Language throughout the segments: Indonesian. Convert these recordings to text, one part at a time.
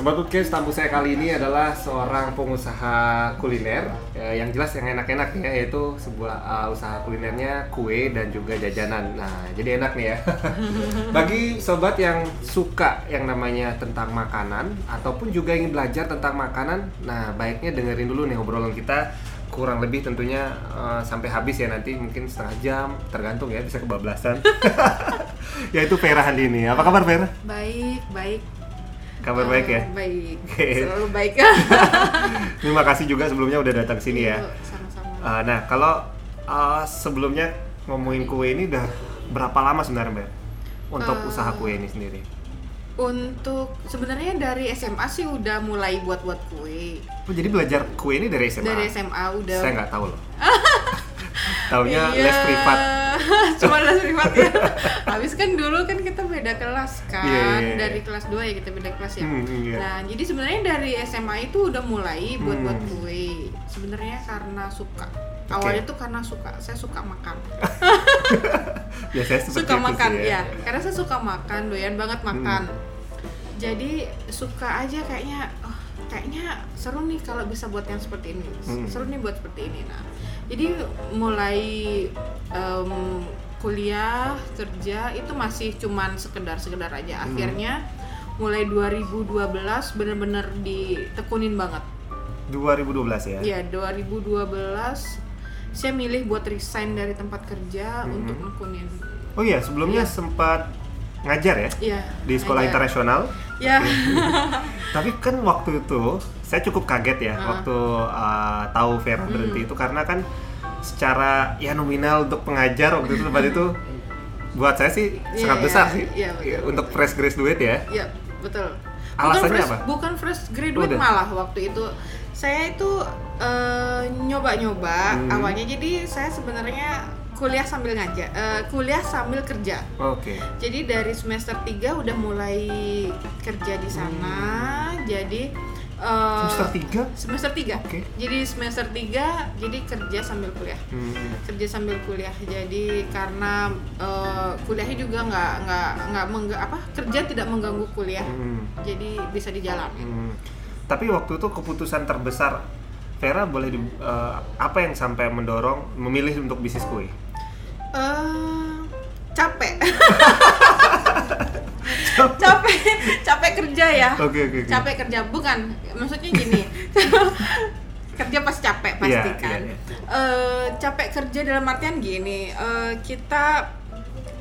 Sobat Podcast, tamu saya kali ini adalah seorang pengusaha kuliner eh, yang jelas yang enak-enak ya, yaitu sebuah uh, usaha kulinernya kue dan juga jajanan. Nah, jadi enak nih ya. Bagi sobat yang suka yang namanya tentang makanan ataupun juga ingin belajar tentang makanan, nah baiknya dengerin dulu nih obrolan kita kurang lebih tentunya uh, sampai habis ya nanti mungkin setengah jam tergantung ya bisa kebablasan yaitu Vera Handini apa kabar Vera Baik, baik. Kabar baik ya Baik. Oke. Selalu baik. terima kasih juga sebelumnya udah datang sini ya Yuk, Sama-sama. Uh, nah kalau uh, sebelumnya ngomongin kue ini udah berapa lama sebenarnya Mbak untuk Eh, usaha kue ini sendiri Untuk sebenarnya dari SMA sih udah mulai buat-buat kue. oh, jadi belajar kue ini dari SMA Dari SMA udah. saya nggak tahu loh taunya Iya. les privat Cuma les privat ya. Habis kan dulu kan kita beda kelas kan. Iya, iya, iya. Dari kelas 2 ya kita beda kelas ya. Hmm, iya. Nah, jadi sebenarnya dari SMA itu udah mulai buat-buat Hmm. kue. Sebenarnya karena suka. Awalnya tuh karena suka, saya suka makan. biasanya suka makan sih ya karena saya suka makan doyan banget makan Hmm. jadi suka aja kayaknya oh, kayaknya seru nih kalau bisa buat yang seperti ini Hmm. seru nih buat seperti ini nah jadi mulai em, kuliah kerja itu masih cuman sekedar sekedar aja Hmm. akhirnya mulai 2012 bener-bener ditekunin banget 2012 ya ya 2012 saya milih buat resign dari tempat kerja Hmm. untuk nekunin oh iya sebelumnya Iya. sempat ngajar ya Iya. di sekolah ada. internasional Ya. Tapi kan waktu itu saya cukup kaget ya Ah. waktu uh, tahu Vera Hmm. berhenti itu karena kan secara ya nominal untuk pengajar waktu itu tempat itu buat saya sih Iya, sangat iya. besar sih Iya, betul, Ya, betul. untuk fresh graduate ya. Iya, betul. Alasannya bukan fresh, apa? Bukan fresh graduate Udah. malah waktu itu. Saya itu eh, nyoba-nyoba Hmm. awalnya. Jadi saya sebenarnya kuliah sambil ngajar, eh, kuliah sambil kerja. Oke. Jadi dari semester 3 udah mulai kerja di sana. Jadi eh, Semester 3? semester 3. Oke. Jadi semester 3 jadi kerja sambil kuliah Hmm. kerja sambil kuliah jadi karena eh, kuliahnya juga nggak nggak nggak mengga- apa kerja tidak mengganggu kuliah Hmm. jadi bisa dijalani Hmm. Tapi waktu itu keputusan terbesar Vera boleh di, uh, apa yang sampai mendorong memilih untuk bisnis kue? eh capek capek capek kerja ya Oke oke. oke. capek kerja bukan maksudnya gini kerja pas capek pasti Iya, kan iya, iya. Eh, capek kerja dalam artian gini eh, kita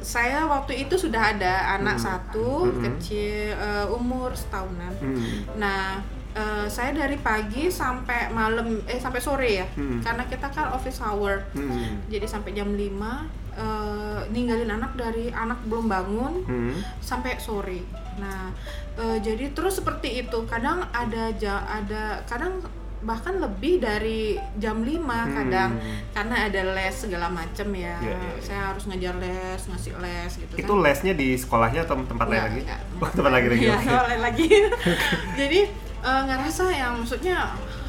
saya waktu itu sudah ada anak Hmm. satu Hmm. kecil eh, umur setahunan Hmm. nah eh, saya dari pagi sampai malam eh sampai sore ya Hmm. karena kita kan office hour Hmm. jadi sampai jam 5 eh, ninggalin anak dari anak belum bangun Hmm. sampai sore. Nah, eh, jadi terus seperti itu. Kadang ada ja, ada kadang bahkan lebih dari jam 5 Hmm. kadang karena ada les segala macem ya. Iya, iya, iya. Saya harus ngajar les, ngasih les gitu Itu kan. lesnya di sekolahnya atau tempat lain Nggak, lagi? nggak. Oh, tempat lagi lagi. Iya, tempat lain lagi. jadi eh, ngerasa yang maksudnya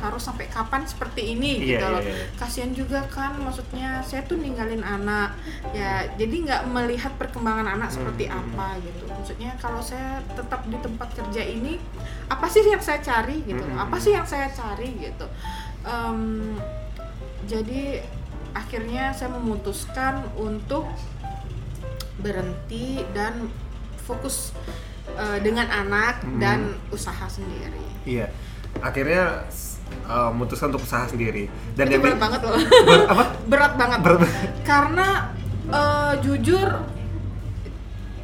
harus sampai kapan seperti ini Iya, gitu iya, loh. iya. Kasihan juga kan maksudnya saya tuh ninggalin anak. Ya, jadi nggak melihat perkembangan anak seperti Hmm. apa gitu. Maksudnya kalau saya tetap di tempat kerja ini apa sih yang saya cari gitu. Hmm. Apa sih yang saya cari gitu. Em, jadi akhirnya saya memutuskan untuk berhenti dan fokus eh, dengan anak Hmm. dan usaha sendiri. Iya. Akhirnya uh, memutuskan untuk usaha sendiri. Dan itu yang berat banget loh. ber- apa? berat banget. Berat. Karena eh, jujur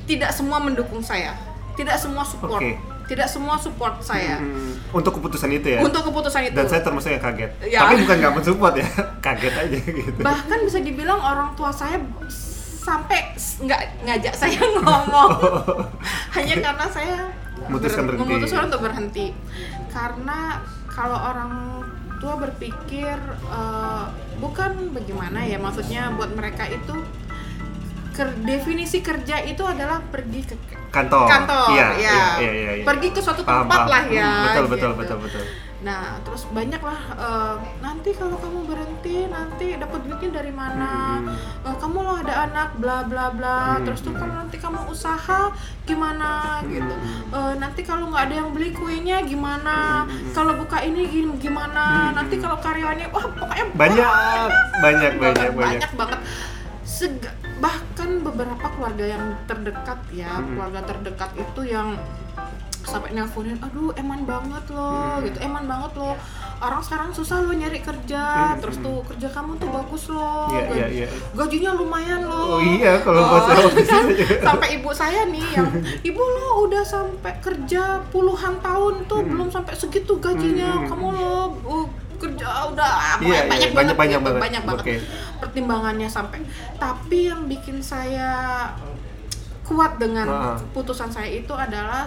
tidak semua mendukung saya. Tidak semua support. Oke. Tidak semua support saya. Hmm, untuk keputusan itu ya. Untuk keputusan itu. Dan saya termasuk yang kaget. Ya. Tapi bukan nggak mensupport ya, kaget aja gitu. bahkan bisa dibilang orang tua saya sampai nggak ngajak saya ngomong hanya karena saya Memutuskan berhenti. memutuskan untuk berhenti karena kalau orang tua berpikir eh, bukan bagaimana ya maksudnya buat mereka itu ker- definisi kerja itu adalah pergi ke Kantor. kantor Iya, ya iya, iya, iya, pergi ke suatu Paham, tempat paham. lah ya Hmm, betul, betul, gitu. betul, betul. Nah, terus banyak lah eh, nanti kalau kamu berhenti nanti dapat duitnya dari mana? Hmm. Eh, kamu loh ada anak bla bla bla Hmm, terus tuh hmm. kalau nanti kamu usaha gimana gitu Hmm. Eh, nanti kalau nggak ada yang beli kuenya gimana Hmm, hmm. kalau buka ini gim- gimana Hmm, nanti hmm. kalau karyawannya wah pokoknya banyak banyak banyak banyak banyak banget Sega- bahkan beberapa keluarga yang terdekat ya Mm-mm. keluarga terdekat itu yang sampai nelponin aduh eman banget loh Mm-mm. gitu eman banget loh orang sekarang susah loh nyari kerja Mm-mm. terus tuh kerja kamu tuh bagus loh Gaj- iya, iya. gajinya lumayan loh Oh iya, kalau saya office kan, sampai ibu saya nih yang ibu lo udah sampai kerja puluhan tahun tuh Mm. belum sampai segitu gajinya Mm. kamu lo uh, kerja udah Iya, iya, banyak, banget banyak, banyak gitu, banget. banyak banget Oke. pertimbangannya sampai tapi yang bikin saya kuat dengan keputusan saya itu adalah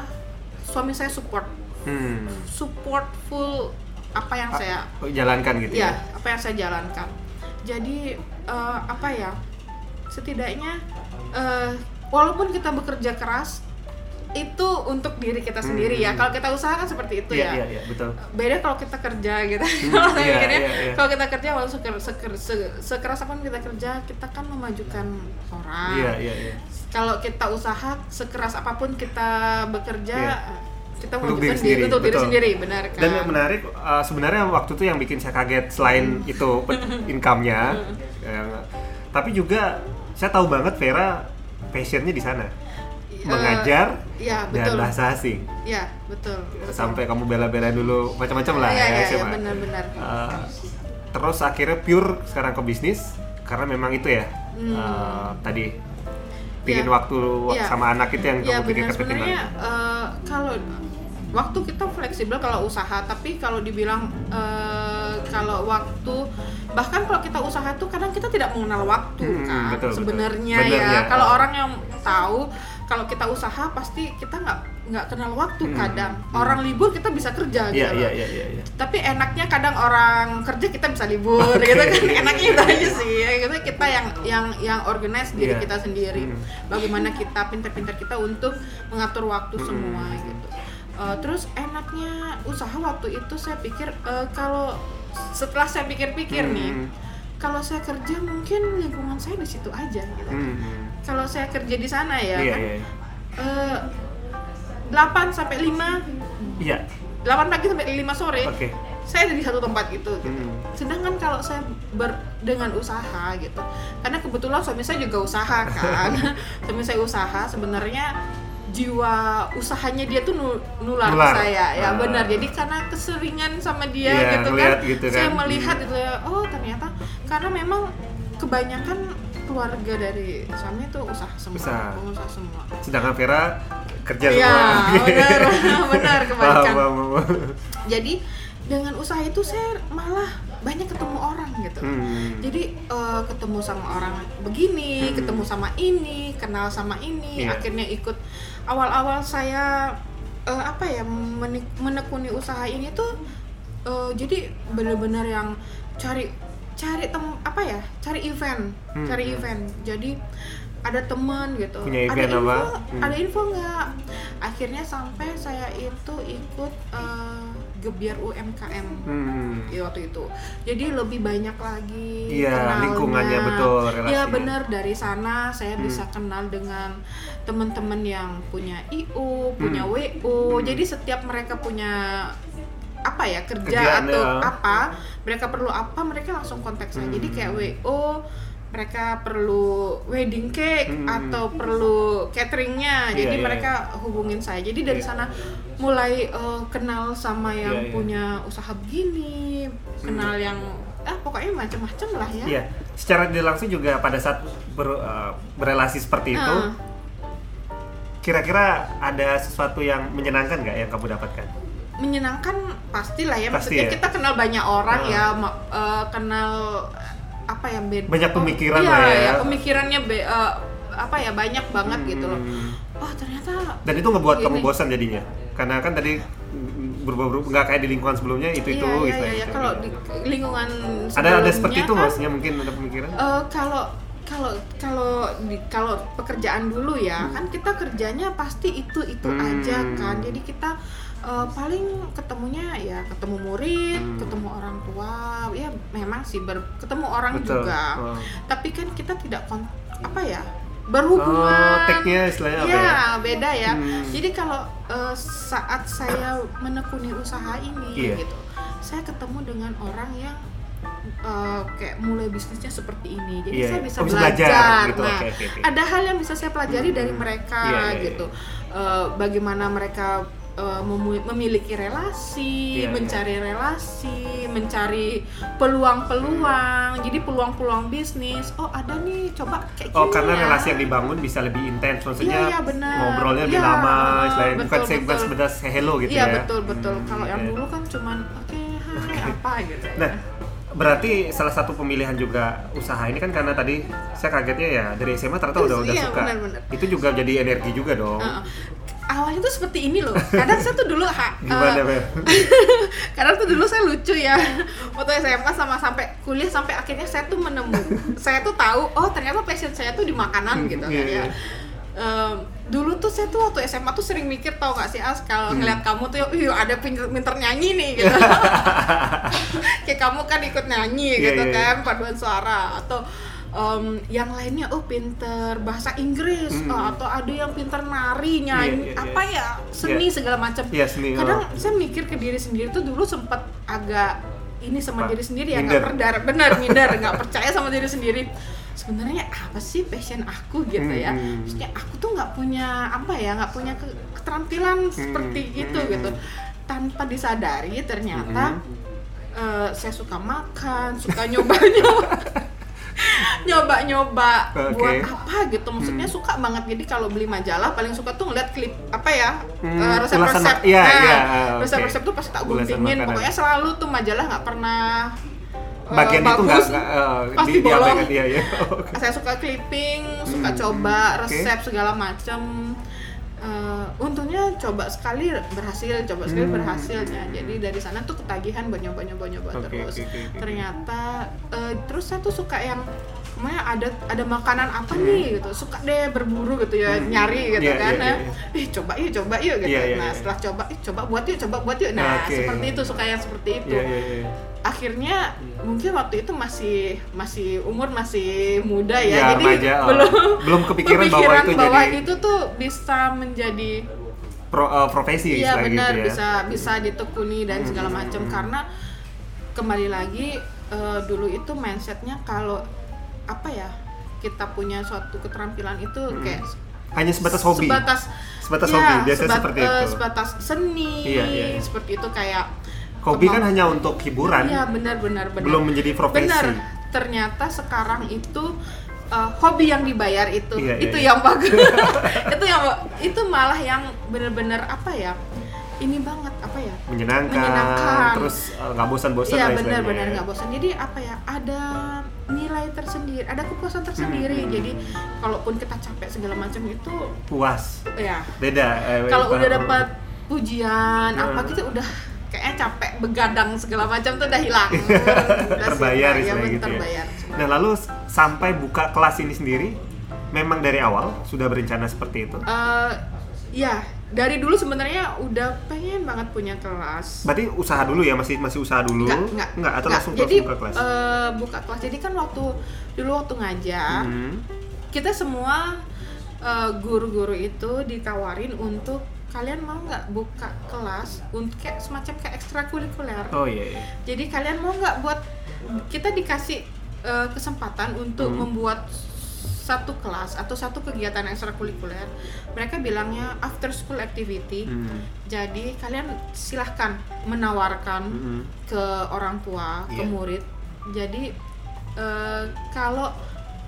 suami saya support Hmm. support full apa yang saya jalankan gitu ya ya. apa yang saya jalankan jadi eh, apa ya setidaknya eh, walaupun kita bekerja keras itu untuk diri kita sendiri ya Hmm. kalau kita usaha kan seperti itu Iya, ya iya, iya, betul. beda kalau kita kerja gitu kalau saya iya, mikirnya iya, iya. kalau kita kerja walau seker, seker, se- sekeras apa pun kita kerja kita kan memajukan orang Iya, iya, iya. kalau kita usaha sekeras apa pun kita bekerja Iya. kita Untuk memajukan diri sendiri, untuk diri sendiri benar kan Dan yang menarik uh, sebenarnya waktu itu yang bikin saya kaget selain Hmm. itu income-nya, yang- tapi juga saya tahu banget Vera passionnya di sana Eh, mengajar iya dan betul bahasa asing Iya, betul. betul. sampai kamu bela-bela dulu macam-macam lah Iya, ya iya, iya, SMA. benar-benar. Uh, terus akhirnya pure sekarang ke bisnis karena memang itu ya Hmm. uh, tadi bikin Iya. waktu Iya. sama anak itu yang Iya, kamu pikir ketinggalan. eh, kalau waktu kita fleksibel kalau usaha, tapi kalau dibilang eh, kalau waktu bahkan kalau kita usaha itu kadang kita tidak mengenal waktu Hmm, kan betul, betul. sebenarnya Benernya. ya. Kalau orang yang tahu kalau kita usaha pasti kita nggak nggak kenal waktu Hmm, kadang. hmm. Orang libur kita bisa kerja Iya, gitu. iya, loh. iya, iya, iya. tapi enaknya kadang orang kerja kita bisa libur Oke. gitu kan enaknya itu aja sih gitu kita yang yang yang organize diri Iya. kita sendiri Hmm. bagaimana kita pintar-pintar kita untuk mengatur waktu Hmm. semua gitu Eh, terus enaknya usaha waktu itu saya pikir eh, kalau setelah saya pikir-pikir nih Hmm. kalau saya kerja mungkin lingkungan saya di situ aja gitu hmm. Kalau saya kerja di sana ya Iya, kan iya, iya. eh, 8 sampai 5 Iya, 8 pagi sampai 5 sore oke. saya ada di satu tempat gitu, gitu. Hmm. sedangkan kalau saya ber dengan usaha gitu karena kebetulan suami saya juga usaha kan suami saya usaha sebenarnya jiwa usahanya dia tuh nu- nular, Nular. ke saya ya Ah. benar jadi karena keseringan sama dia Iya, gitu kan gitu saya kan. melihat Hmm. gitu ya oh ternyata karena memang kebanyakan keluarga dari suami itu usaha semua Usaha. pengusaha semua Sedangkan Vera kerja Iya, semua. benar, benar kebalikan. Paham, paham, paham. jadi dengan usaha itu saya malah banyak ketemu orang gitu Hmm. jadi eh, ketemu sama orang begini Hmm. ketemu sama ini kenal sama ini Iya. akhirnya ikut awal-awal saya eh, apa ya menekuni usaha ini tuh eh, jadi benar-benar yang cari cari tem apa ya cari event Hmm, cari hmm. event jadi ada teman gitu Punya ada event info apa? Hmm. ada info nggak akhirnya sampai saya itu ikut eh, gebiar UMKM Hmm. ya waktu itu jadi lebih banyak lagi Iya, kenalnya. lingkungannya betul, ya relasinya. benar dari sana saya Hmm. bisa kenal dengan teman-teman yang punya IO punya Hmm. WO Hmm. jadi setiap mereka punya apa ya kerja Kerjaan, atau ya. apa mereka perlu apa mereka langsung kontak saya jadi Hmm. kayak WO mereka perlu wedding cake Hmm. atau perlu cateringnya Iya, jadi iya, mereka hubungin saya jadi dari Iya. sana mulai eh, kenal sama yang Iya, iya. punya usaha begini kenal yang ah pokoknya macam-macam lah ya Iya, secara langsung juga pada saat ber- uh, berelasi seperti itu, Ah. kira-kira ada sesuatu yang menyenangkan nggak yang kamu dapatkan? Menyenangkan pastilah ya Pasti maksudnya ya. kita kenal banyak orang Ah. ya eh, kenal apa ya beda Banyak pemikiran iya, lah ya. ya pemikirannya be- eh, apa ya banyak banget gitu loh Hmm. oh ternyata Dan itu ngebuat kamu bosan jadinya, karena kan tadi berubah-ubah nggak kayak di lingkungan sebelumnya itu itu. iya, iya, gitu, iya, gitu. kalau di lingkungan ada ada seperti itu kan, maksudnya mungkin ada pemikiran? Eh, kalau kalau kalau di- kalau pekerjaan dulu ya kan kita kerjanya pasti itu itu Hmm. aja kan jadi kita eh, paling ketemunya ya ketemu murid Hmm. ketemu orang tua ya memang sih ber- ketemu orang Betul. juga Oh. tapi kan kita tidak kon- apa ya berhubungan Oh, tag-nya istilahnya apa ya, ya? beda ya Hmm. jadi kalau eh, saat saya menekuni usaha ini Iya. gitu saya ketemu dengan orang yang eh, kayak mulai bisnisnya seperti ini jadi Iya, saya bisa oh, bisa belajar, belajar gitu. nah oke, oke. ada hal yang bisa saya pelajari dari mereka Iya, iya, iya. gitu Eh, bagaimana mereka memu- memiliki relasi, Iya, iya. mencari relasi, mencari peluang-peluang. Jadi peluang-peluang bisnis. Oh ada nih, coba kayak Oh, gini karena ya. relasi yang dibangun bisa lebih intens, maksudnya Iya, iya, benar. ngobrolnya lebih Iya, lama, bukan betul, bukan betul. say hello gitu Iya ya. betul betul. Hmm, Kalau yang dulu kan cuman oke hai apa gitu. Nah, berarti salah satu pemilihan juga usaha ini kan karena tadi saya kagetnya ya dari SMA ternyata udah udah Iya, suka. benar-benar. Itu juga jadi energi juga dong. Heeh. Awalnya tuh seperti ini loh. Kadang saya tuh dulu ha, Gimana, Beb? kadang tuh dulu saya lucu ya waktu SMA sama sampai kuliah sampai akhirnya saya tuh menemukan saya tuh tahu oh ternyata passion saya tuh di makanan gitu kan Iya, ya Em, dulu tuh saya tuh waktu SMA tuh sering mikir tau gak sih As kalau Hmm. ngeliat kamu tuh ih ada pinter, pinter nyanyi nih gitu kayak kamu kan ikut nyanyi Iya, gitu iya, kan paduan suara atau em, yang lainnya oh pinter bahasa Inggris Hmm. oh, atau ada yang pinter nari nyanyi Iya, iya, iya. apa ya seni Iya. segala macam Iya, seni, kadang oh. saya mikir ke diri sendiri tuh dulu sempat agak ini sama diri sendiri ya nggak berdar benar minder nggak percaya sama diri sendiri sebenarnya apa sih passion aku gitu ya Hmm. maksudnya aku tuh nggak punya apa ya nggak punya ke- keterampilan seperti itu hmm. gitu tanpa disadari ternyata Hmm. eh, saya suka makan suka nyoba nyoba nyoba nyoba Oke. buat apa gitu. Maksudnya Hmm. suka banget. Jadi kalau beli majalah paling suka tuh ngeliat klip apa ya Hmm, eh, resep-resep. ulasan mak- iya, Nah, iya, oke. resep-resep tuh pasti tak guntingin pokoknya selalu tuh majalah nggak pernah eh, Bagian itu nggak eh, pasti di- bolong. iya ya. saya suka clipping suka Hmm, coba resep segala macam Eh, untungnya coba sekali berhasil coba sekali Hmm. berhasilnya jadi dari sana tuh ketagihan buat nyoba nyoba nyoba Oke, terus oke, oke, oke. ternyata eh, terus saya tuh suka yang ke mana ada ada makanan apa Hmm. nih gitu suka deh berburu gitu ya Hmm. nyari gitu Iya, kan iya, ya. iya. ih coba yuk coba yuk gitu Iya, iya, nah iya. setelah coba ih coba buat yuk coba buat yuk nah Oke. seperti itu suka yang seperti itu Iya, iya, iya. akhirnya Iya. mungkin waktu itu masih masih umur masih muda ya, Ya, jadi remaja, oh. belum Belum kepikiran bahwa berpikiran itu bahwa jadi- itu tuh bisa menjadi Pro, eh, profesi iya istilah benar gitu ya. bisa bisa ditekuni dan segala Hmm. macam karena kembali lagi eh, dulu itu mindsetnya kalau apa ya kita punya suatu keterampilan itu Hmm. kayak Hanya sebatas hobi. sebatas Sebatas ya, hobi, biasanya sebat- seperti eh, itu. sebatas seni Iya, iya, iya. seperti itu kayak Hobi kan hanya untuk hiburan. Iya benar benar benar. Belum menjadi profesi. Benar. Ternyata sekarang itu uh, hobi yang dibayar itu Iya, iya, itu iya. yang bagus. itu yang itu malah yang benar-benar apa ya? Ini banget apa ya? menyenangkan, Menyenangkan. terus eh, nggak bosan-bosan Iya lah benar istilahnya. benar nggak bosan. Jadi apa ya? Ada nilai tersendiri, ada kepuasan tersendiri. Hmm. Jadi kalaupun kita capek segala macam itu puas ya beda eh, kalau udah dapat pujian Nah. apa gitu udah kayaknya capek begadang segala macam tuh udah hilang terbayar ya, bener, gitu ya. terbayar semua. nah lalu sampai buka kelas ini sendiri memang dari awal sudah berencana seperti itu Eh, ya dari dulu sebenarnya udah pengen banget punya kelas berarti usaha dulu ya masih masih usaha dulu Enggak, enggak, atau enggak. langsung jadi langsung buka kelas eh, buka kelas jadi kan waktu dulu waktu ngajar Hmm. kita semua eh, guru-guru itu ditawarin untuk kalian mau nggak buka kelas untuk kayak semacam kayak ekstrakurikuler oh iya, iya. Jadi kalian mau nggak buat kita dikasih eh, kesempatan untuk Hmm. membuat satu kelas atau satu kegiatan ekstrakurikuler. Mereka bilangnya after school activity. Hmm. Jadi kalian silahkan menawarkan Hmm. ke orang tua, ke Iya. murid. Jadi eh, kalau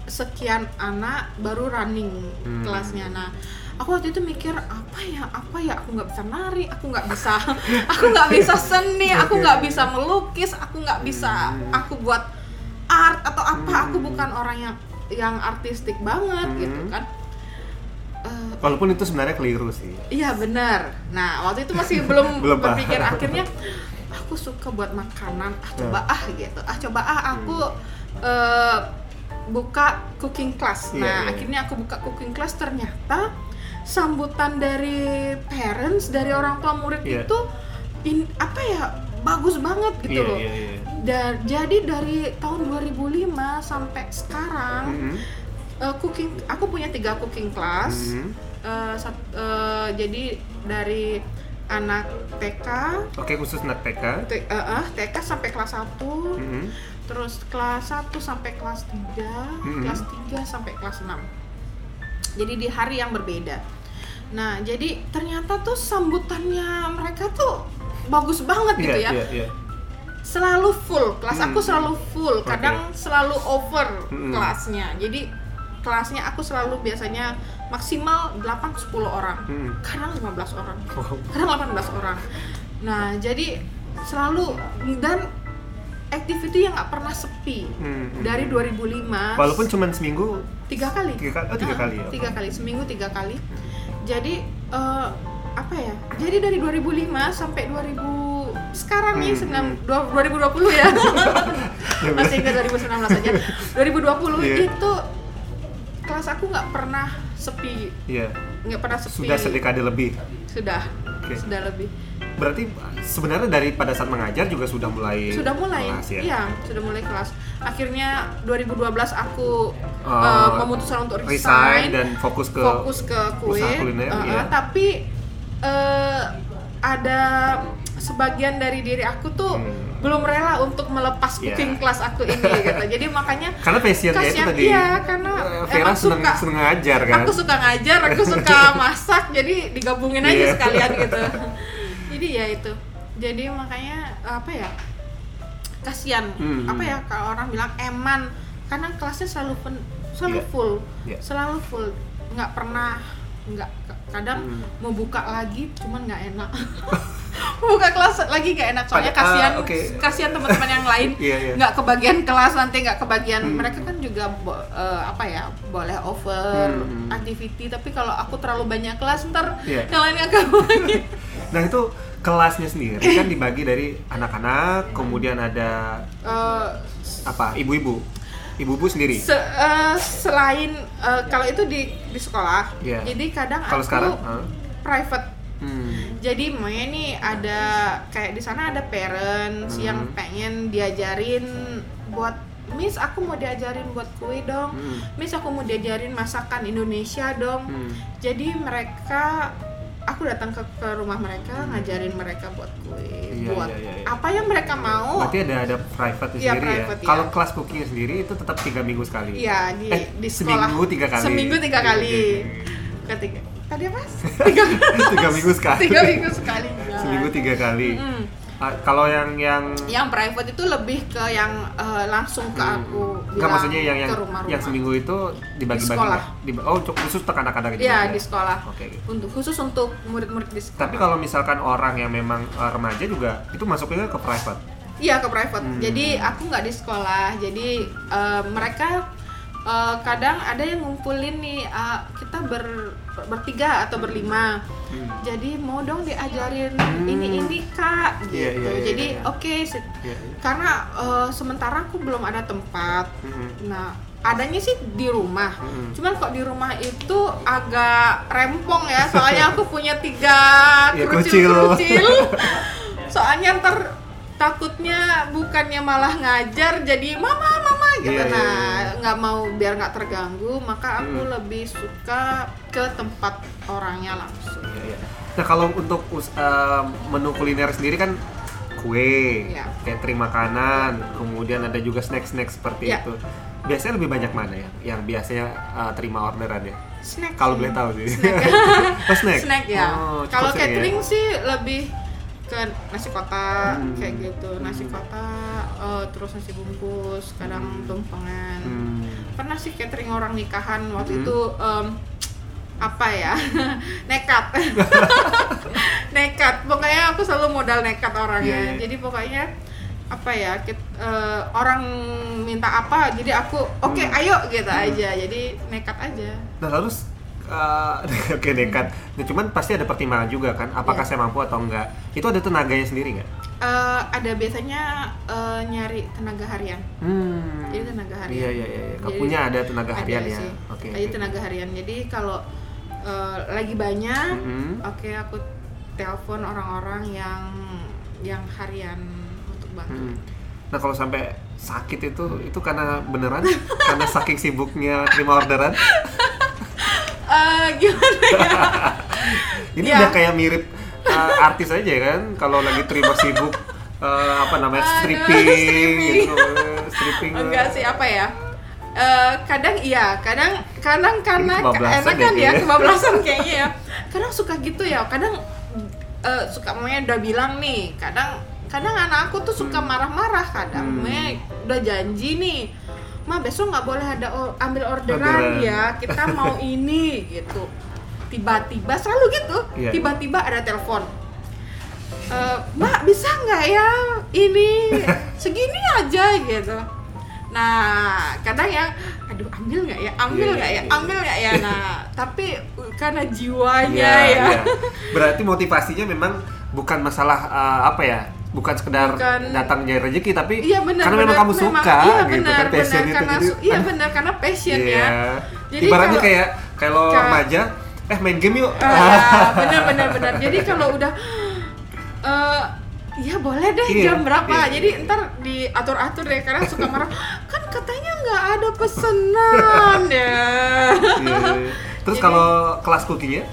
sekian anak baru running Hmm. kelasnya. Nah, aku waktu itu mikir apa ya, apa ya? Aku nggak bisa nari, aku nggak bisa, aku nggak bisa seni, aku nggak bisa melukis, aku nggak bisa, Hmm. aku buat art atau apa? Aku Hmm. bukan orang yang yang artistik banget Hmm. gitu kan. Eh, walaupun itu sebenarnya keliru sih Iya benar. Nah waktu itu masih belum, Belum paham. berpikir akhirnya aku suka buat makanan. Ah coba Hmm. ah gitu. Ah coba ah aku eh, buka cooking class. Iya, Nah iya. akhirnya aku buka cooking class ternyata sambutan dari parents dari orang tua murid Iya. itu in, apa ya bagus banget gitu iya, loh. iya, iya. Da- jadi dari tahun 2005 sampai sekarang Hmm. Eh, cooking aku punya tiga cooking class Mhm. Eh, sat- eh, jadi dari anak TK Oke, khusus anak TK. T- eh, eh, TK sampai kelas 1 Mhm. terus kelas 1 sampai kelas 3 Mhm. kelas 3 sampai kelas 6 jadi di hari yang berbeda nah jadi ternyata tuh sambutannya mereka tuh bagus banget gitu Iya, ya iya, iya. selalu full kelas aku Hmm. selalu full kadang selalu over Hmm. kelasnya jadi kelasnya aku selalu biasanya maksimal 8-10 orang Mhm. kadang 15 orang Oh. kadang 18 orang nah jadi selalu dan activity yang nggak pernah sepi Mhm. dari 2005 Walaupun cuma seminggu tiga kali tiga kali, oh tiga Ah, kali ya. tiga kali seminggu tiga kali jadi eh, apa ya jadi dari 2005 sampai 2000 sekarang nih Hmm, senam hmm. dua- 2020 ya Ya, masih ingat 2019 aja 2020 Iya. itu kelas aku nggak pernah sepi Iya. nggak pernah sepi Sudah sedekade lebih. sudah Oke. sudah lebih Berarti sebenarnya dari pada saat mengajar juga sudah mulai sudah mulai kelas ya. iya sudah mulai kelas akhirnya 2012 aku Oh, eh, memutuskan untuk resign resign, dan fokus ke fokus ke kue kuliner, eh, iya. tapi eh, ada sebagian dari diri aku tuh Hmm. belum rela untuk melepas Iya. cooking class aku ini gitu jadi makanya karena passion ya itu tadi. iya, karena eh, Vera emang seneng suka. seneng ngajar kan. aku suka ngajar aku suka masak jadi digabungin aja Iya. sekalian gitu jadi ya itu jadi makanya apa ya kasihan Hmm, apa ya kalau orang bilang eman karena kelasnya selalu pen- selalu Iya. full Iya. selalu full nggak pernah nggak kadang Hmm. mau buka lagi cuman nggak enak buka kelas lagi nggak enak soalnya ah, kasihan oke. kasihan teman-teman yang lain Iya, iya. nggak kebagian kelas nanti nggak kebagian Hmm. mereka kan juga bo- eh, apa ya boleh over Hmm, hmm. activity tapi kalau aku terlalu banyak kelas ntar Iya. yang lain nggak Nah itu kelasnya sendiri kan dibagi dari anak-anak, kemudian ada Eh, apa ibu-ibu, ibu-ibu sendiri. se- eh, selain eh, kalau itu di di sekolah Iya. jadi kadang Kalau aku sekarang, ah. private Hmm. jadi makanya nih ada kayak di sana ada parents Hmm. yang pengen diajarin buat Miss aku mau diajarin buat kue dong Hmm. Miss aku mau diajarin masakan Indonesia dong Hmm. jadi mereka aku datang ke, ke rumah mereka ngajarin mereka buat kue Iya, buat iya, iya, iya. apa yang mereka mau Berarti ada ada private Iya, sendiri private, ya. iya. Kalau kelas cooking sendiri itu tetap tiga minggu sekali. Iya di Eh, di sekolah seminggu tiga kali. seminggu tiga Iya, kali iya, iya. ketiga tadi apa tiga tiga minggu sekali. tiga minggu sekali Seminggu tiga kali. Ah, kalau yang yang yang private itu lebih ke yang eh, langsung ke Hmm. aku Enggak maksudnya yang yang ke rumah-rumah. yang seminggu itu dibagi-bagi Di sekolah. Di- oh untuk khusus untuk anak-anak gitu. Iya ya? di sekolah Oke. gitu. untuk khusus untuk murid-murid di sekolah Tapi kalau misalkan orang yang memang eh, remaja juga itu masuknya ke private. Iya ke private. Hmm. Jadi aku nggak di sekolah. Jadi eh, mereka eh, kadang ada yang ngumpulin nih eh, kita ber bertiga atau berlima. Hmm. Jadi mau dong diajarin Hmm. ini ini kak gitu. Iya, iya, iya, Jadi iya. oke se- Iya, iya. karena eh, sementara aku belum ada tempat. Hmm. Nah adanya sih di rumah. Hmm. Cuman kok di rumah itu agak rempong ya. Soalnya aku punya tiga Iya, kerucil-kerucil. Soalnya ntar takutnya bukannya malah ngajar jadi mama mama gitu Iya, iya, nah iya. nggak mau biar nggak terganggu maka aku Hmm. lebih suka ke tempat orangnya langsung Iya, iya. Nah kalau untuk us- eh, menu kuliner sendiri kan kue, Iya. catering makanan, kemudian ada juga snack-snack seperti Iya. itu. Biasanya lebih banyak mana ya? Yang biasanya eh, terima orderan ya? snack Kalau boleh tahu sih. snack, oh, snack. snack ya Oh, kalau ya? catering sih lebih ke nasi kotak Hmm. kayak gitu nasi Hmm. kotak eh, terus nasi bungkus kadang Hmm. tumpengan Hmm. pernah sih catering orang nikahan waktu Hmm. itu em, apa ya nekat nekat pokoknya aku selalu modal nekat orangnya Iya, iya. jadi pokoknya apa ya kit- eh, orang minta apa jadi aku oke Hmm. ayo gitu Hmm. aja jadi nekat aja Nah lalu eh, oke nekat. Nah, cuman pasti ada pertimbangan juga kan. Apakah Iya. saya mampu atau enggak? Itu ada tenaganya sendiri nggak? Eh, ada biasanya eh, nyari tenaga harian Hmm. Jadi tenaga harian. Iya iya iya. Jadi Punya ada tenaga ada harian ya. Oke. Jadi oke. tenaga harian jadi kalau eh, lagi banyak Mhm. oke aku telepon orang-orang yang yang harian untuk bantu Hmm. Nah kalau sampai sakit itu itu karena beneran karena saking sibuknya terima orderan Eh, gimana ya ini Ya. udah kayak mirip uh, artis aja kan kalau lagi terima sibuk uh, apa namanya Aduh, stripping, stripping. gitu uh, stripping uh, enggak sih apa ya Eh, kadang iya kadang kadang karena enak kan ya kayaknya. kebablasan kayaknya ya kadang suka gitu ya kadang eh, suka mamanya udah bilang nih kadang kadang anak aku tuh suka Hmm. marah-marah kadang Hmm. udah janji nih ma besok nggak boleh ada or- ambil orderan Orderan. ya kita mau ini gitu tiba-tiba selalu gitu Iya. tiba-tiba ada telepon Eh, mbak bisa nggak ya ini segini aja gitu nah kadang yang aduh ambil nggak ya ambil Iya, nggak iya, ya iya. ambil nggak ya nah tapi karena jiwanya Iya, ya iya. berarti motivasinya memang bukan masalah uh, apa ya bukan sekedar Bukan- datang nyari rezeki tapi iya benar karena memang benar, kamu memang- suka iya gitu benar kan passion benar itu karena jadi iya aduh, benar karena passion iya. ya Jadi ibaratnya kalau- kayak kalau remaja eh main game yuk. Ah, benar benar benar. Jadi kalau udah eh ya boleh deh Iya, jam berapa? iya. jadi ntar diatur atur deh karena suka marah kan katanya nggak ada pesenan. Ya. Iya. terus kalau kelas cookingnya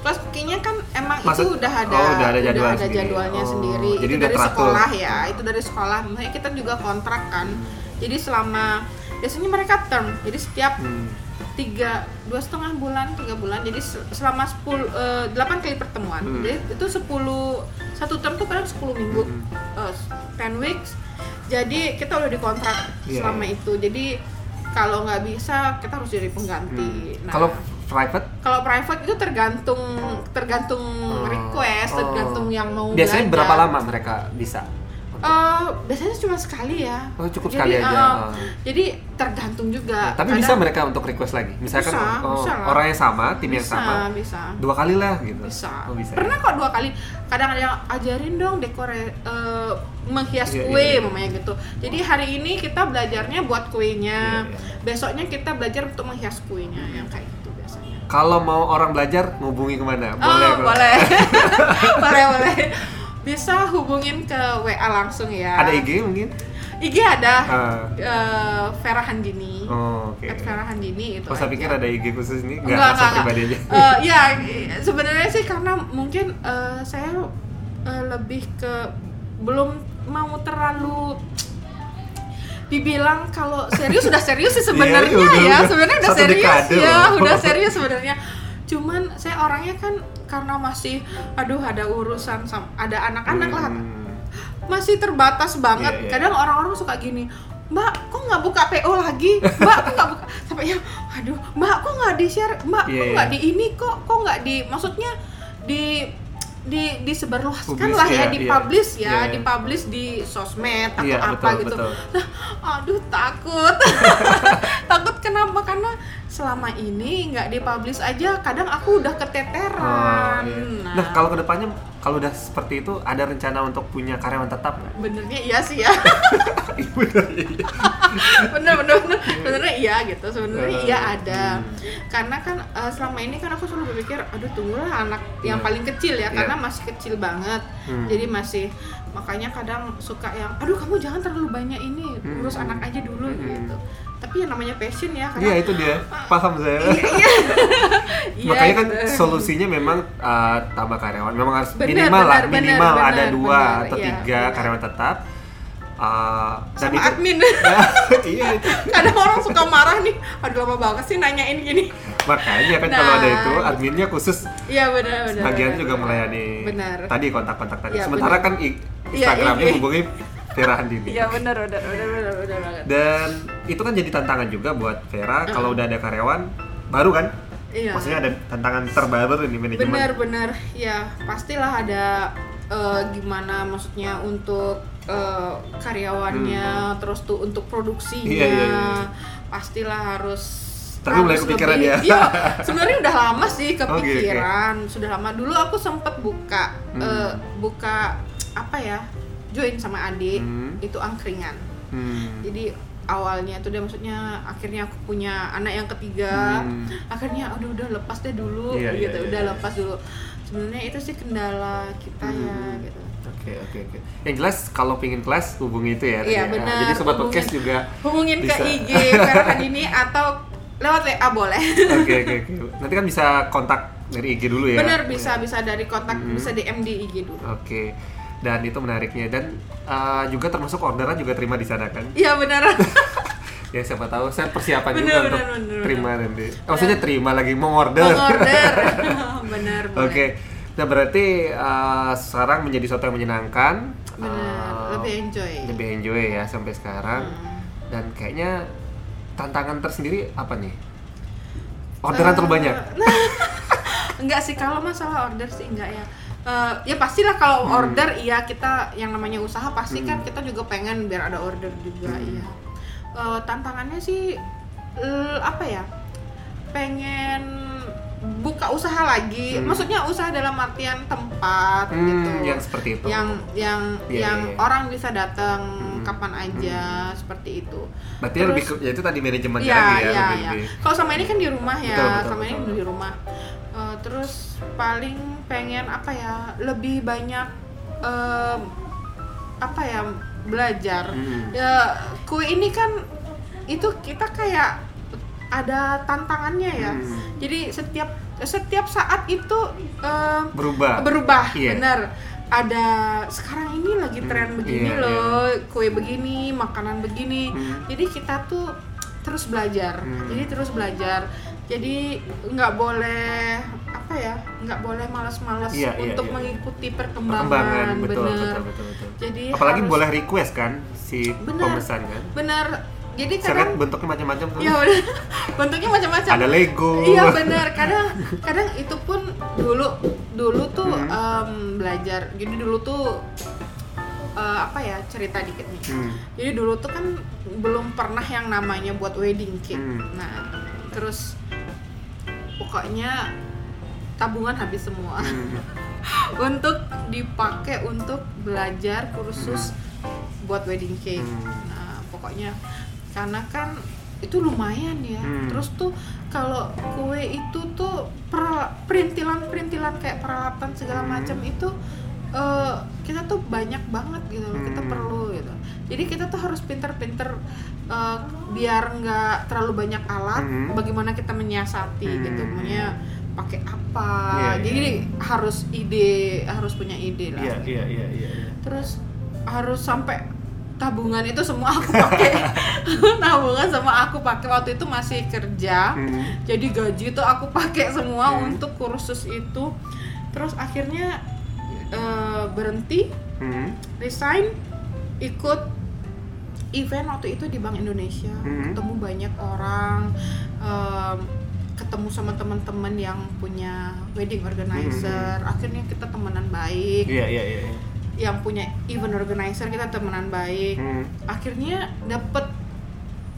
kelas cookingnya kan emang Maksud- itu udah ada oh, udah ada jadwal ada sendiri. jadwalnya Oh, sendiri jadi itu udah dari teratur. sekolah ya itu dari sekolah makanya kita juga kontrak kan jadi selama biasanya mereka term jadi setiap hmm. tiga dua setengah bulan tiga bulan jadi se- selama sepuluh eh, delapan kali pertemuan Hmm. jadi itu sepuluh satu term tuh kadang 10 minggu Hmm. eh, 10 weeks jadi kita udah dikontrak Iya, selama iya. itu jadi kalau nggak bisa kita harus jadi pengganti Hmm. Nah, kalau private kalau private itu tergantung tergantung Oh, request, oh. tergantung yang mau biasanya belajar. berapa lama mereka bisa Eh, biasanya cuma sekali ya. Oh, cukup Jadi, sekali aja. Oh. Jadi tergantung juga. tapi Kadang bisa mereka untuk request lagi misalkan Bisa, oh, bisa orang yang sama tim yang bisa, sama bisa. dua kali lah gitu Bisa. oh, bisa Pernah kok dua kali. Kadang ada yang ajarin dong dekor eh, menghias Iya, kue, iya. mamanya gitu. Jadi hari ini kita belajarnya buat kuenya. Iya, iya. Besoknya kita belajar untuk menghias kuenya yang kayak gitu. Kalau mau orang belajar ngubungi ke mana oh, Kak? boleh. boleh, boleh. Bisa hubungin ke WA langsung ya. ada IG mungkin IG ada. Ah. eh, Vera Handini. oh, oke At Vera Handini itu. Oh, saya pikir ada IG khusus nih, nggak enggak langsung enggak, pribadi aja. enggak. Eh, ya sebenarnya sih karena mungkin eh, saya eh, lebih ke belum mau terlalu dibilang kalau serius sudah serius sih sebenarnya Iya, ya udah sebenarnya udah serius ya udah serius sebenarnya cuman saya orangnya kan karena masih aduh ada urusan sam- ada anak-anak lah Hmm. masih terbatas banget. Iya, iya. Kadang orang-orang suka gini, Mbak, kok nggak buka PO lagi? Mbak, kok nggak buka? Sampai ya, aduh, Mbak, kok nggak di share? Mbak, Iya, kok iya. nggak di ini kok? Kok nggak di? Maksudnya di di disebarluaskan lah ya, iya, dipublish iya. ya, Iya. dipublish di sosmed atau Iya, apa betul, gitu. betul. Nah, aduh takut, takut kenapa? Karena selama ini nggak dipublish aja, kadang aku udah Oh, keteteran. iya. Nah, kalau ke depannya kalau udah seperti itu ada rencana untuk punya karyawan tetap nggak? benernya iya sih ya. Bener, iya. bener bener bener benernya iya gitu sebenarnya Eh, iya ada hmm. karena kan eh, selama ini kan aku selalu berpikir aduh tunggulah anak yang Iya. paling kecil ya Iya. karena masih kecil banget Hmm. jadi masih makanya kadang suka yang aduh kamu jangan terlalu banyak ini Hmm. urus anak aja dulu Hmm. gitu tapi yang namanya passion ya Iya karena itu dia, paham saya. iya iya Iya, Makanya kan solusinya memang uh, tambah karyawan. Memang harus Benar, minimal lah, benar, benar, minimal ada benar, dua benar, atau iya, tiga benar. karyawan tetap. Uh, sama itu, admin iya itu. kadang orang suka marah nih aduh lama banget sih nanyain gini Makanya kan kalau ada Nah, itu adminnya khusus iya benar benar bagian benar, juga melayani benar tadi kontak-kontak tadi. Iya, Sementara benar. kan Iya, Instagramnya iya. hubungi Vera Handini. iya benar benar benar benar banget Dan itu kan jadi tantangan juga buat Vera kalau udah ada karyawan baru kan? Iya. Maksudnya ada tantangan terbaru ini manajemen. Benar-benar ya pastilah ada eh, gimana maksudnya untuk eh, karyawannya terus tuh untuk produksinya Hmm. Iya, iya, iya. pastilah harus Tapi mulai kepikiran lebih- ya? Iya, sebenarnya udah lama sih Oke, oke. kepikiran, sudah lama. Dulu aku sempet buka Hmm. eh, buka apa ya? Join sama adik Hmm. itu angkringan. Hmm. Jadi awalnya itu dia maksudnya akhirnya aku punya anak yang ketiga Hmm. akhirnya udah udah lepas deh dulu Iya, iya, gitu iya, udah iya. lepas dulu sebenarnya itu sih kendala kita ya Hmm. gitu Oke oke oke. Yang jelas kalau pingin kelas hubungi itu ya. Iya, Tania. benar. Jadi sobat Hubungin. podcast juga. hubungin Bisa. ke IG Farhan ini atau lewat WA boleh Oke oke oke. Nanti kan bisa kontak dari IG dulu ya. bener bisa bisa dari kontak Hmm. bisa DM di IG dulu Oke. Dan itu menariknya dan uh, juga termasuk orderan juga terima di sana kan? iya benar Ya siapa tahu saya persiapan Bener, juga bener, untuk bener, bener. terima nanti. Eh, maksudnya terima lagi mau order. mau order benar Oke. Nah berarti uh, sekarang menjadi sesuatu yang menyenangkan. benar uh, lebih enjoy lebih enjoy ya sampai sekarang. Hmm. Dan kayaknya tantangan tersendiri apa nih? Orderan Eh, terlalu banyak. enggak sih kalau masalah order sih enggak ya Eh, ya pastilah kalau Hmm. order iya kita yang namanya usaha pasti kan Hmm. kita juga pengen biar ada order juga Hmm. iya Eh, tantangannya sih eh, apa ya pengen buka usaha lagi Hmm. maksudnya usaha dalam artian tempat Hmm, gitu yang seperti itu. yang yang Iya, yang iya, iya. orang bisa datang Hmm. Kapan aja seperti itu Berarti Terus- lebih ke, ya itu tadi manajemennya Iya, lagi ya. iya, lebih- iya. lebih- Kalau sama ini kan di rumah ya, Betul, betul, sama ini betul. di rumah. Eh, terus paling pengen apa ya, lebih banyak em, apa ya belajar. Hmm. Ya kue ini kan itu kita kayak ada tantangannya ya. Hmm. Jadi setiap setiap saat itu em, berubah. berubah Iya. bener ada sekarang ini lagi tren Hmm, begini iya, loh kue begini makanan begini Hmm. jadi kita tuh terus belajar Hmm. jadi terus belajar jadi nggak boleh apa ya nggak boleh malas-malas Iya, iya, untuk iya. mengikuti perkembangan, Perkembangan betul, bener betul betul betul. Jadi Apalagi harus- boleh request kan si Bener. pemesan kan. bener jadi kadang bentuknya macam-macam tuh. ya udah bentuknya macam-macam Ada Lego. Iya benar. Kadang kadang itu pun dulu dulu tuh Hmm. em, belajar. Jadi dulu tuh eh, apa ya cerita dikit nih. Hmm. Jadi dulu tuh kan belum pernah yang namanya buat wedding cake. Hmm. Nah terus pokoknya tabungan habis semua Hmm. untuk dipakai untuk belajar kursus buat wedding cake. Hmm. Nah, pokoknya karena kan itu lumayan ya. Hmm. Terus tuh kalau kue itu tuh per- perintilan-perintilan kayak peralatan segala Hmm. macam itu eh, kita tuh banyak banget gitu loh. Kita Hmm. perlu gitu. Jadi kita tuh harus pinter-pinter eh, biar nggak terlalu banyak alat. Hmm. Bagaimana kita menyiasati Hmm. gitu. Maunya pakai apa? Iya, Jadi iya. harus ide, harus punya ide lah. Iya iya iya iya. iya. terus harus sampai tabungan itu semua aku pakai tabungan sama aku pakai waktu itu masih kerja Hmm. jadi gaji itu aku pakai semua Hmm. untuk kursus itu terus akhirnya eh, berhenti Hmm. resign ikut event waktu itu di Bank Indonesia Hmm. ketemu banyak orang em, ketemu sama teman-teman yang punya wedding organizer akhirnya kita temenan baik Iya iya iya. iya. Yang punya event organizer kita temenan baik Hmm. akhirnya dapet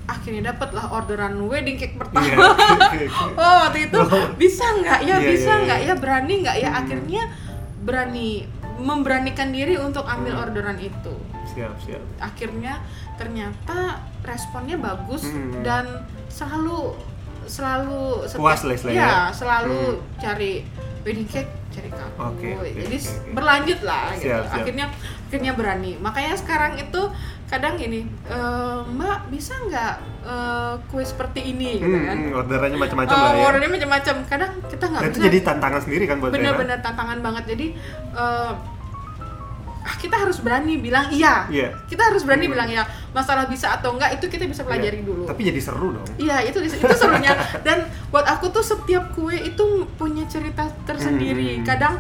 akhirnya dapet lah orderan wedding cake pertama Iya. Oke, oke. oh waktu itu Oh. bisa nggak ya Iya, bisa iya, nggak iya. ya berani nggak ya Hmm. akhirnya berani memberanikan diri untuk ambil Hmm. orderan itu Siap siap. akhirnya ternyata responnya bagus Hmm. dan selalu selalu Puas lah istilahnya. ya selalu Hmm. cari wedding cake cari kamu Oke, oke, jadi oke, oke. berlanjut lah gitu Siap, siap. akhirnya akhirnya berani makanya sekarang itu kadang gini "Eh, mbak bisa nggak eh, kue seperti ini gitu Hmm, kan hmm, orderannya macam-macam Eh, lah ya. ordernya macam-macam kadang kita nggak itu bisa jadi tantangan sendiri kan buat Vera? bener-bener tantangan banget jadi eh, ah, kita harus berani bilang iya Iya. kita harus berani Hmm. bilang ya masalah bisa atau enggak itu kita bisa pelajari Iya. dulu Tapi jadi seru dong. iya itu itu serunya dan buat aku tuh setiap kue itu punya cerita tersendiri Hmm. kadang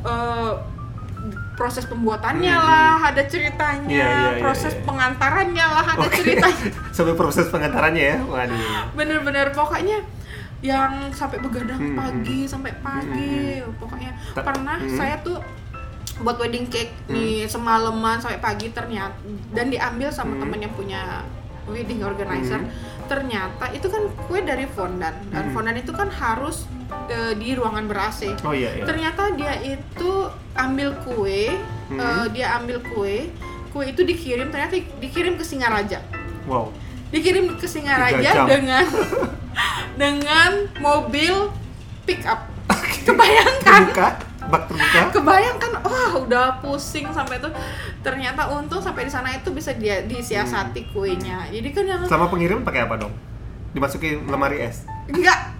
eh, proses pembuatannya Hmm. lah ada ceritanya Iya, iya, iya, proses iya. pengantarannya lah ada Oke. ceritanya Sampai proses pengantarannya ya. Waduh. bener-bener pokoknya yang sampai begadang Hmm, pagi sampai pagi pokoknya Ta- pernah hmm. saya tuh buat wedding cake Hmm. nih semalaman sampai pagi ternyata dan diambil sama Hmm. temen yang punya wedding organizer Hmm. ternyata itu kan kue dari fondan dan Hmm. fondan itu kan harus eh, di ruangan ber AC Oh iya iya. ternyata dia itu ambil kue Hmm. eh, dia ambil kue kue itu dikirim ternyata dikirim ke Singaraja Wow. dikirim ke Singaraja dengan dengan mobil pick up kebayangkan bak terbuka kebayangkan wah udah pusing sampai itu. Ternyata untung sampai di sana itu bisa dia disiasati kuenya. Jadi kan yang selama pengiriman pakai apa dong? Dimasukin lemari es. Enggak.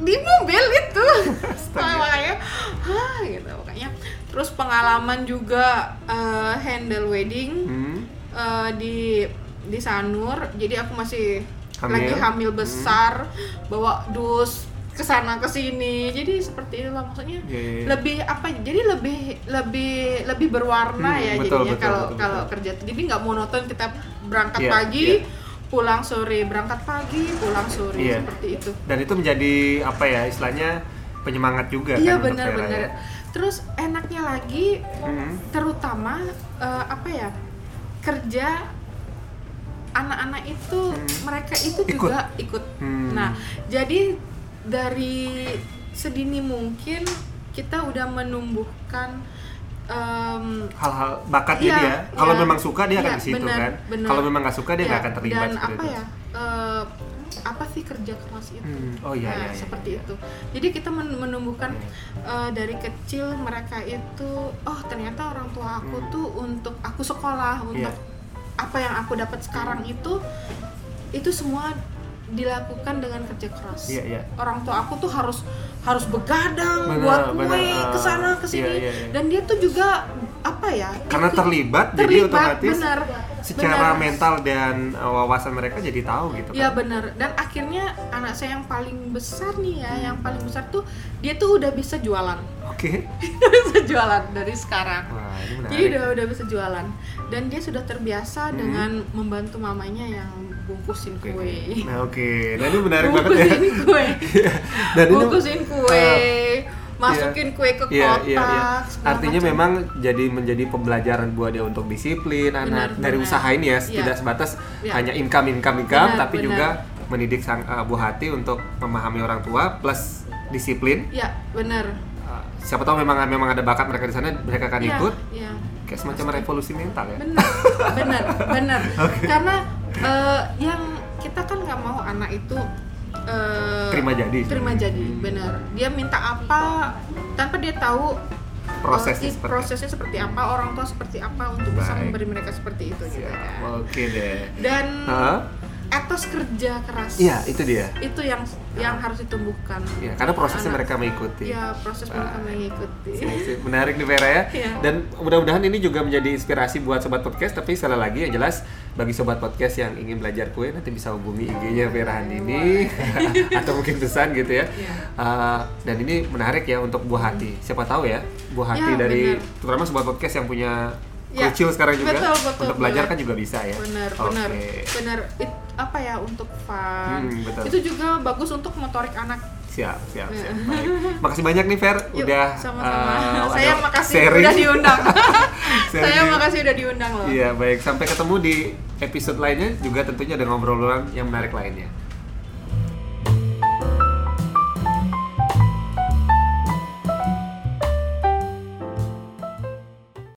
Di mobil itu. Makanya hah gitu makanya terus pengalaman juga eh, handle wedding hmm. eh, di di Sanur. Jadi aku masih Hamil. lagi hamil Hmm. besar bawa dus ke sana ke sini jadi seperti itulah maksudnya Iya, iya, iya. lebih apa jadi lebih lebih lebih berwarna Hmm, ya betul, jadinya kalau kalau kerja jadi nggak monoton kita berangkat Iya, pagi iya. pulang sore berangkat pagi pulang sore Iya. seperti itu dan itu menjadi apa ya istilahnya penyemangat juga iya kan benar-benar ya. terus enaknya lagi Hmm. terutama eh, apa ya kerja anak-anak itu Hmm. mereka itu Ikut. juga ikut Hmm. nah jadi dari sedini mungkin kita udah menumbuhkan em, hal-hal bakatnya Iya, dia kalau iya. memang suka dia akan Iya, di situ kan kalau memang nggak suka dia nggak ya, akan terlibat dan apa itu ya eh, apa sih kerja keras itu Hmm, oh iya, Nah, iya, iya, seperti iya. itu jadi kita men- menumbuhkan Hmm. eh, dari kecil mereka itu oh ternyata orang tua aku Hmm. tuh untuk aku sekolah untuk apa yang aku dapat sekarang itu itu semua dilakukan dengan kerja keras. Iya, iya. orang tua aku tuh harus harus begadang Benar, buat kue Ah, ke sana ke sini. iya, iya, iya. dan dia tuh juga apa ya karena ikut- terlibat, jadi terlibat, otomatis benar, secara benar. mental dan uh, wawasan mereka jadi tahu gitu Iya kan. benar. Dan akhirnya anak saya yang paling besar nih ya yang paling besar tuh dia tuh udah bisa jualan. Oke. Udah bisa jualan dari sekarang. Wah ini menarik. Jadi udah udah bisa jualan. Dan dia sudah terbiasa Hmm. dengan membantu mamanya yang bungkusin kue nah oke nah ini menarik banget ya bungkusin kue dan ini bungkusin kue uh, masukin kue ke Iya, kotak iya, iya. segala Artinya macam. memang jadi menjadi pembelajaran buat dia untuk disiplin anak Benar, dari benar. usaha ini ya, Iya. tidak sebatas Iya. hanya income income income, Benar, tapi benar. juga mendidik sang uh, buah hati untuk memahami orang tua plus disiplin. ya benar Uh, siapa tahu memang memang ada bakat mereka di sana, mereka akan Iya, ikut. iya. Kayak semacam revolusi mental ya. benar benar benar karena eh, yang kita kan nggak mau anak itu eh, Terima jadi. terima jadi benar dia minta apa tanpa dia tahu Prosesnya eh, seperti prosesnya seperti apa orang tua seperti apa untuk bisa Baik. memberi mereka seperti itu gitu Siap. kan Oke deh. dan Hah? Etos kerja keras Iya, itu dia. itu yang yang harus ditumbuhkan Iya, karena prosesnya Anak. mereka mengikuti. ya proses mereka Baik. mengikuti Sip, sip. Menarik nih Vera ya. Iya. Dan mudah-mudahan ini juga menjadi inspirasi buat sobat podcast. Tapi sekali lagi yang jelas bagi sobat podcast yang ingin belajar kue nanti bisa hubungi IG-nya Vera Handini atau mungkin pesan gitu ya. Iya. Uh, dan ini menarik ya untuk buah hati. Siapa tahu ya buah hati Ya, dari benar. terutama sobat podcast yang punya Ya, kecil sekarang juga betul, betul, untuk belajar betul. kan juga bisa ya. benar Oke. benar benar It- apa ya untuk fun Hmm, betul. itu juga bagus untuk motorik anak Siap, siap, siap. Baik. Makasih banyak nih Ver Yuk, udah sama-sama. uh, saya makasih sharing. udah diundang. saya makasih udah diundang loh. Iya, baik. Sampai ketemu di episode lainnya juga tentunya ada ngobrol-ngobrolan yang menarik lainnya.